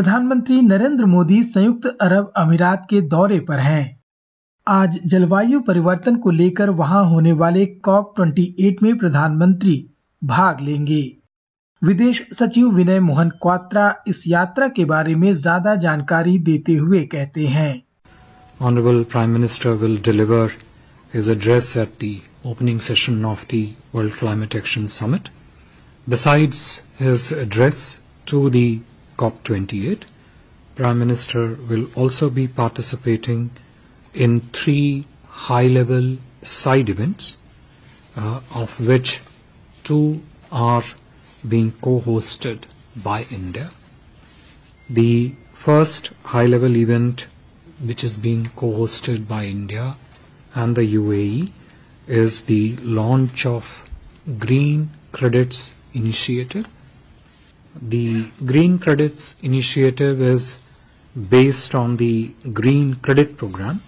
प्रधानमंत्री नरेंद्र मोदी संयुक्त अरब अमीरात के दौरे पर हैं। आज जलवायु परिवर्तन को लेकर वहाँ होने वाले कॉप 28 में प्रधानमंत्री भाग लेंगे। विदेश सचिव विनय मोहन क्वात्रा इस यात्रा के बारे में ज़्यादा जानकारी देते हुए कहते हैं। Honourable prime minister will deliver his address at the opening session of the world climate action summit besides his address to the COP28, Prime Minister will also be participating in three high-level side events, uh, of which two are being co-hosted by India. The first high-level event which is being co-hosted by India and the UAE is the launch of Green Credits Initiative. The Green Credits Initiative is based on the Green Credit Program.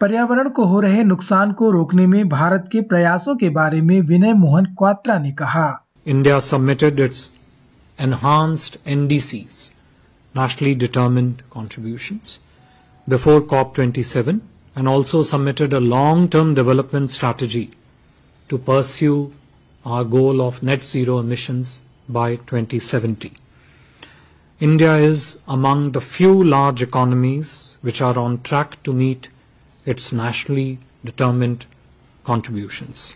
पर्यावरण को हो रहे नुकसान को रोकने में भारत के प्रयासों के बारे में विनय मोहन क्वात्रा ने कहा India submitted its enhanced NDCs, nationally determined contributions, before COP27 and also submitted a long-term development strategy to pursue our goal of net zero emissions by 2070. India is among the few large economies which are on track to meet its nationally determined contributions.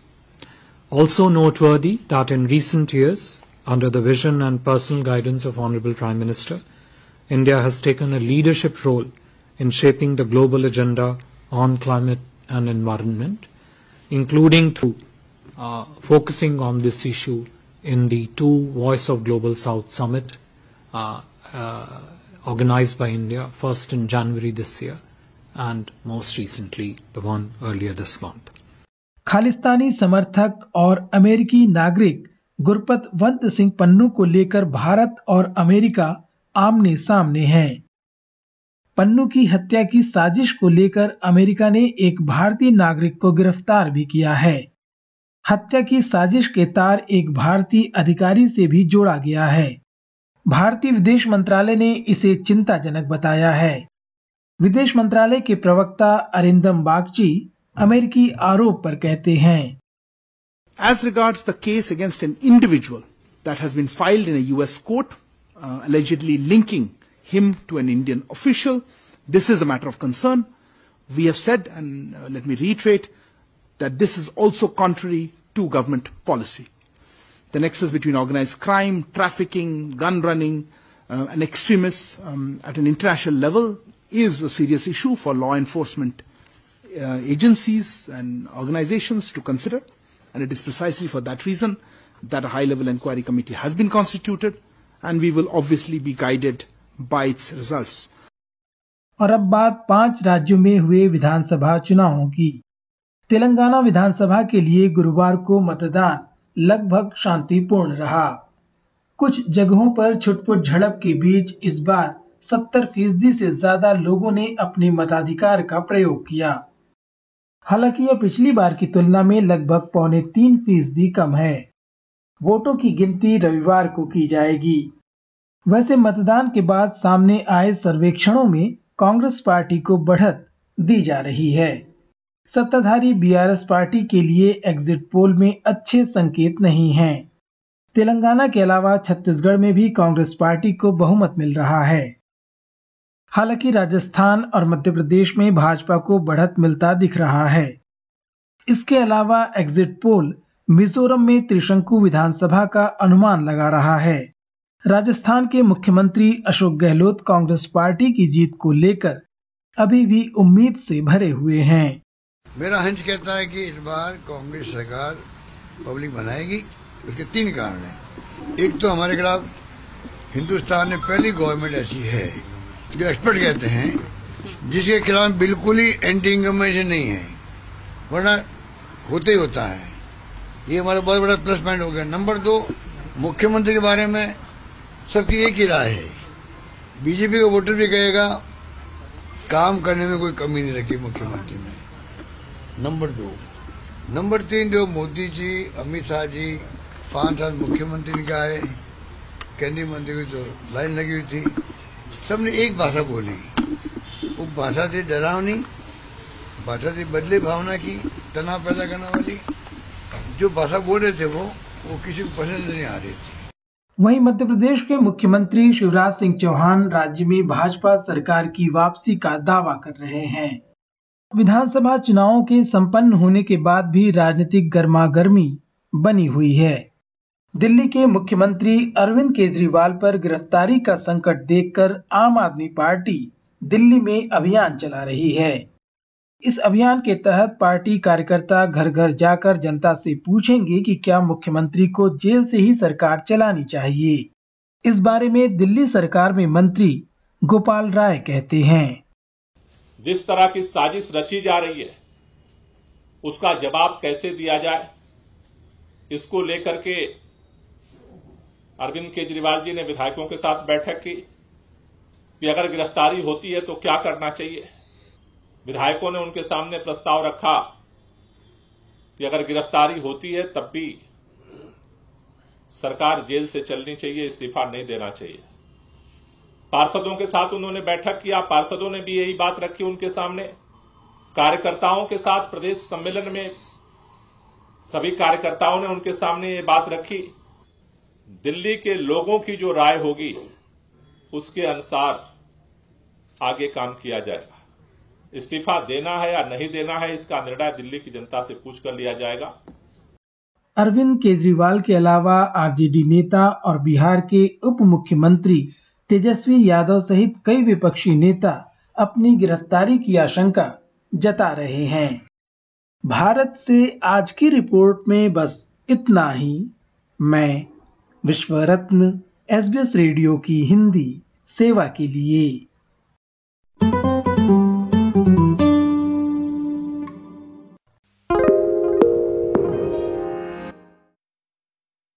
Also noteworthy that in recent years, under the vision and personal guidance of Honorable Prime Minister, India has taken a leadership role in shaping the global agenda on climate and environment, including through uh, focusing on this issue in the two Voice of Global South Summit uh, uh, organized by India, first in January this year and most recently the one earlier this month. Khalistani समर्थक और अमेरिकी नागरिक गुरपत वंत सिंह पन्नू को लेकर भारत और America आमने सामने हैं पन्नू की हत्या की साजिश को लेकर अमेरिका ने एक भारतीय नागरिक को गिरफ़्तार भी किया है हत्या की साजिश के तार एक भारतीय अधिकारी से भी जोड़ा गया है। भारतीय विदेश मंत्रालय ने इसे चिंताजनक बताया है। विदेश मंत्रालय के प्रवक्ता अरिंदम बागची अमेरिकी आरोप पर कहते हैं। As regard the case against an individual that has been filed in US court allegedly linking him to an Indian official this is a matter of concern we have said and let me reiterate that this is also contrary to government policy. The nexus between organized crime, trafficking, gun running, uh, and extremists um, at an international level is a serious issue for law enforcement uh, agencies and organizations to consider. And it is precisely for that reason that a high-level inquiry committee has been constituted, and we will obviously be guided by its results. और अब बात पांच राज्यों में हुए विधानसभा चुनावों की तेलंगाना विधानसभा के लिए गुरुवार को मतदान लगभग शांतिपूर्ण रहा। कुछ जगहों पर छुटपुट झड़प के बीच इस बार 70 फ़ीसदी से ज़्यादा लोगों ने अपने मताधिकार का प्रयोग किया। हालाँकि यह पिछली बार की तुलना में लगभग पौने तीन फ़ीसदी कम है। वोटों की गिनती रविवार को की जाएगी। वैसे मतदान के बाद सामने आए सर्वेक्षणों में कांग्रेस पार्टी को बढ़त दी जा रही है। सत्ताधारी बीआरएस पार्टी के लिए एग्जिट पोल में अच्छे संकेत नहीं हैं। तेलंगाना के अलावा छत्तीसगढ़ में भी कांग्रेस पार्टी को बहुमत मिल रहा है। हालाँकि राजस्थान और मध्य प्रदेश में भाजपा को बढ़त मिलता दिख रहा है। इसके अलावा एग्जिट पोल मिजोरम में त्रिशंकु विधानसभा का अनुमान लगा रहा है। राजस्थान के मुख्यमंत्री अशोक गहलोत कांग्रेस पार्टी की जीत को लेकर अभी भी उम्मीद से भरे हुए हैं। मेरा हंच कहता है कि इस बार कांग्रेस सरकार पब्लिक बनाएगी, उसके तीन कारण हैं। एक तो हमारे खिलाफ हिंदुस्तान में पहली गवर्नमेंट ऐसी है, जो एक्सपर्ट कहते हैं, जिसके खिलाफ बिल्कुल ही एंटी इनकमेशन नहीं है, वरना होते ही होता है। ये हमारा बहुत बड़ा प्लस पॉइंट हो गया। नंबर दो, मुख्यमंत्री के बारे में सबकी एक ही राय है। बीजेपी का वोटर भी कहेगा, काम करने में कोई कमी नहीं रखी मुख्यमंत्री में नंबर दो। नंबर तीन जो मोदी जी, अमित शाह जी, पाँच साल मुख्यमंत्री का है केंद्रीय मंत्री की तो लाइन लगी हुई थी। सबने एक भाषा बोली। वो भाषा थी डरावनी, भाषा थी बदले भावना की, तनाव पैदा करने वाली। जो भाषा बोल रहे थे वो वो किसी को पसंद नहीं आ रही थी। वहीं मध्य प्रदेश के मुख्यमंत्री शिवराज सिंह चौहान राज्य में भाजपा सरकार की वापसी का दावा कर रहे हैं। विधानसभा चुनावों के संपन्न होने के बाद भी राजनीतिक गर्मागर्मी बनी हुई है। दिल्ली के मुख्यमंत्री अरविंद केजरीवाल पर गिरफ्तारी का संकट देखकर आम आदमी पार्टी दिल्ली में अभियान चला रही है। इस अभियान के तहत पार्टी कार्यकर्ता घर घर जाकर जनता से पूछेंगे कि क्या मुख्यमंत्री को जेल से ही सरकार चलानी चाहिए। इस बारे में दिल्ली सरकार में मंत्री गोपाल राय कहते हैं। जिस तरह की साजिश रची जा रही है, उसका जवाब कैसे दिया जाए? इसको लेकर के अरविंद केजरीवाल जी ने विधायकों के साथ बैठक की कि अगर गिरफ्तारी होती है तो क्या करना चाहिए? विधायकों ने उनके सामने प्रस्ताव रखा कि अगर गिरफ्तारी होती है, तब भी सरकार जेल से चलनी चाहिए, इस्तीफा नहीं देना चाहिए। पार्षदों के साथ उन्होंने बैठक किया, पार्षदों ने भी यही बात रखी उनके सामने। कार्यकर्ताओं के साथ प्रदेश सम्मेलन में सभी कार्यकर्ताओं ने उनके सामने ये बात रखी। दिल्ली के लोगों की जो राय होगी, उसके अनुसार आगे काम किया जाएगा। इस्तीफा देना है या नहीं देना है, इसका निर्णय दिल्ली की जनता से पूछ कर लिया जाएगा। अरविंद केजरीवाल के अलावा आरजेडी नेता और बिहार के उप मुख्यमंत्री तेजस्वी यादव सहित कई विपक्षी नेता अपनी गिरफ्तारी की आशंका जता रहे हैं। भारत से आज की रिपोर्ट में बस इतना ही। मैं विश्व रत्न एसबीएस रेडियो की हिंदी सेवा के लिए।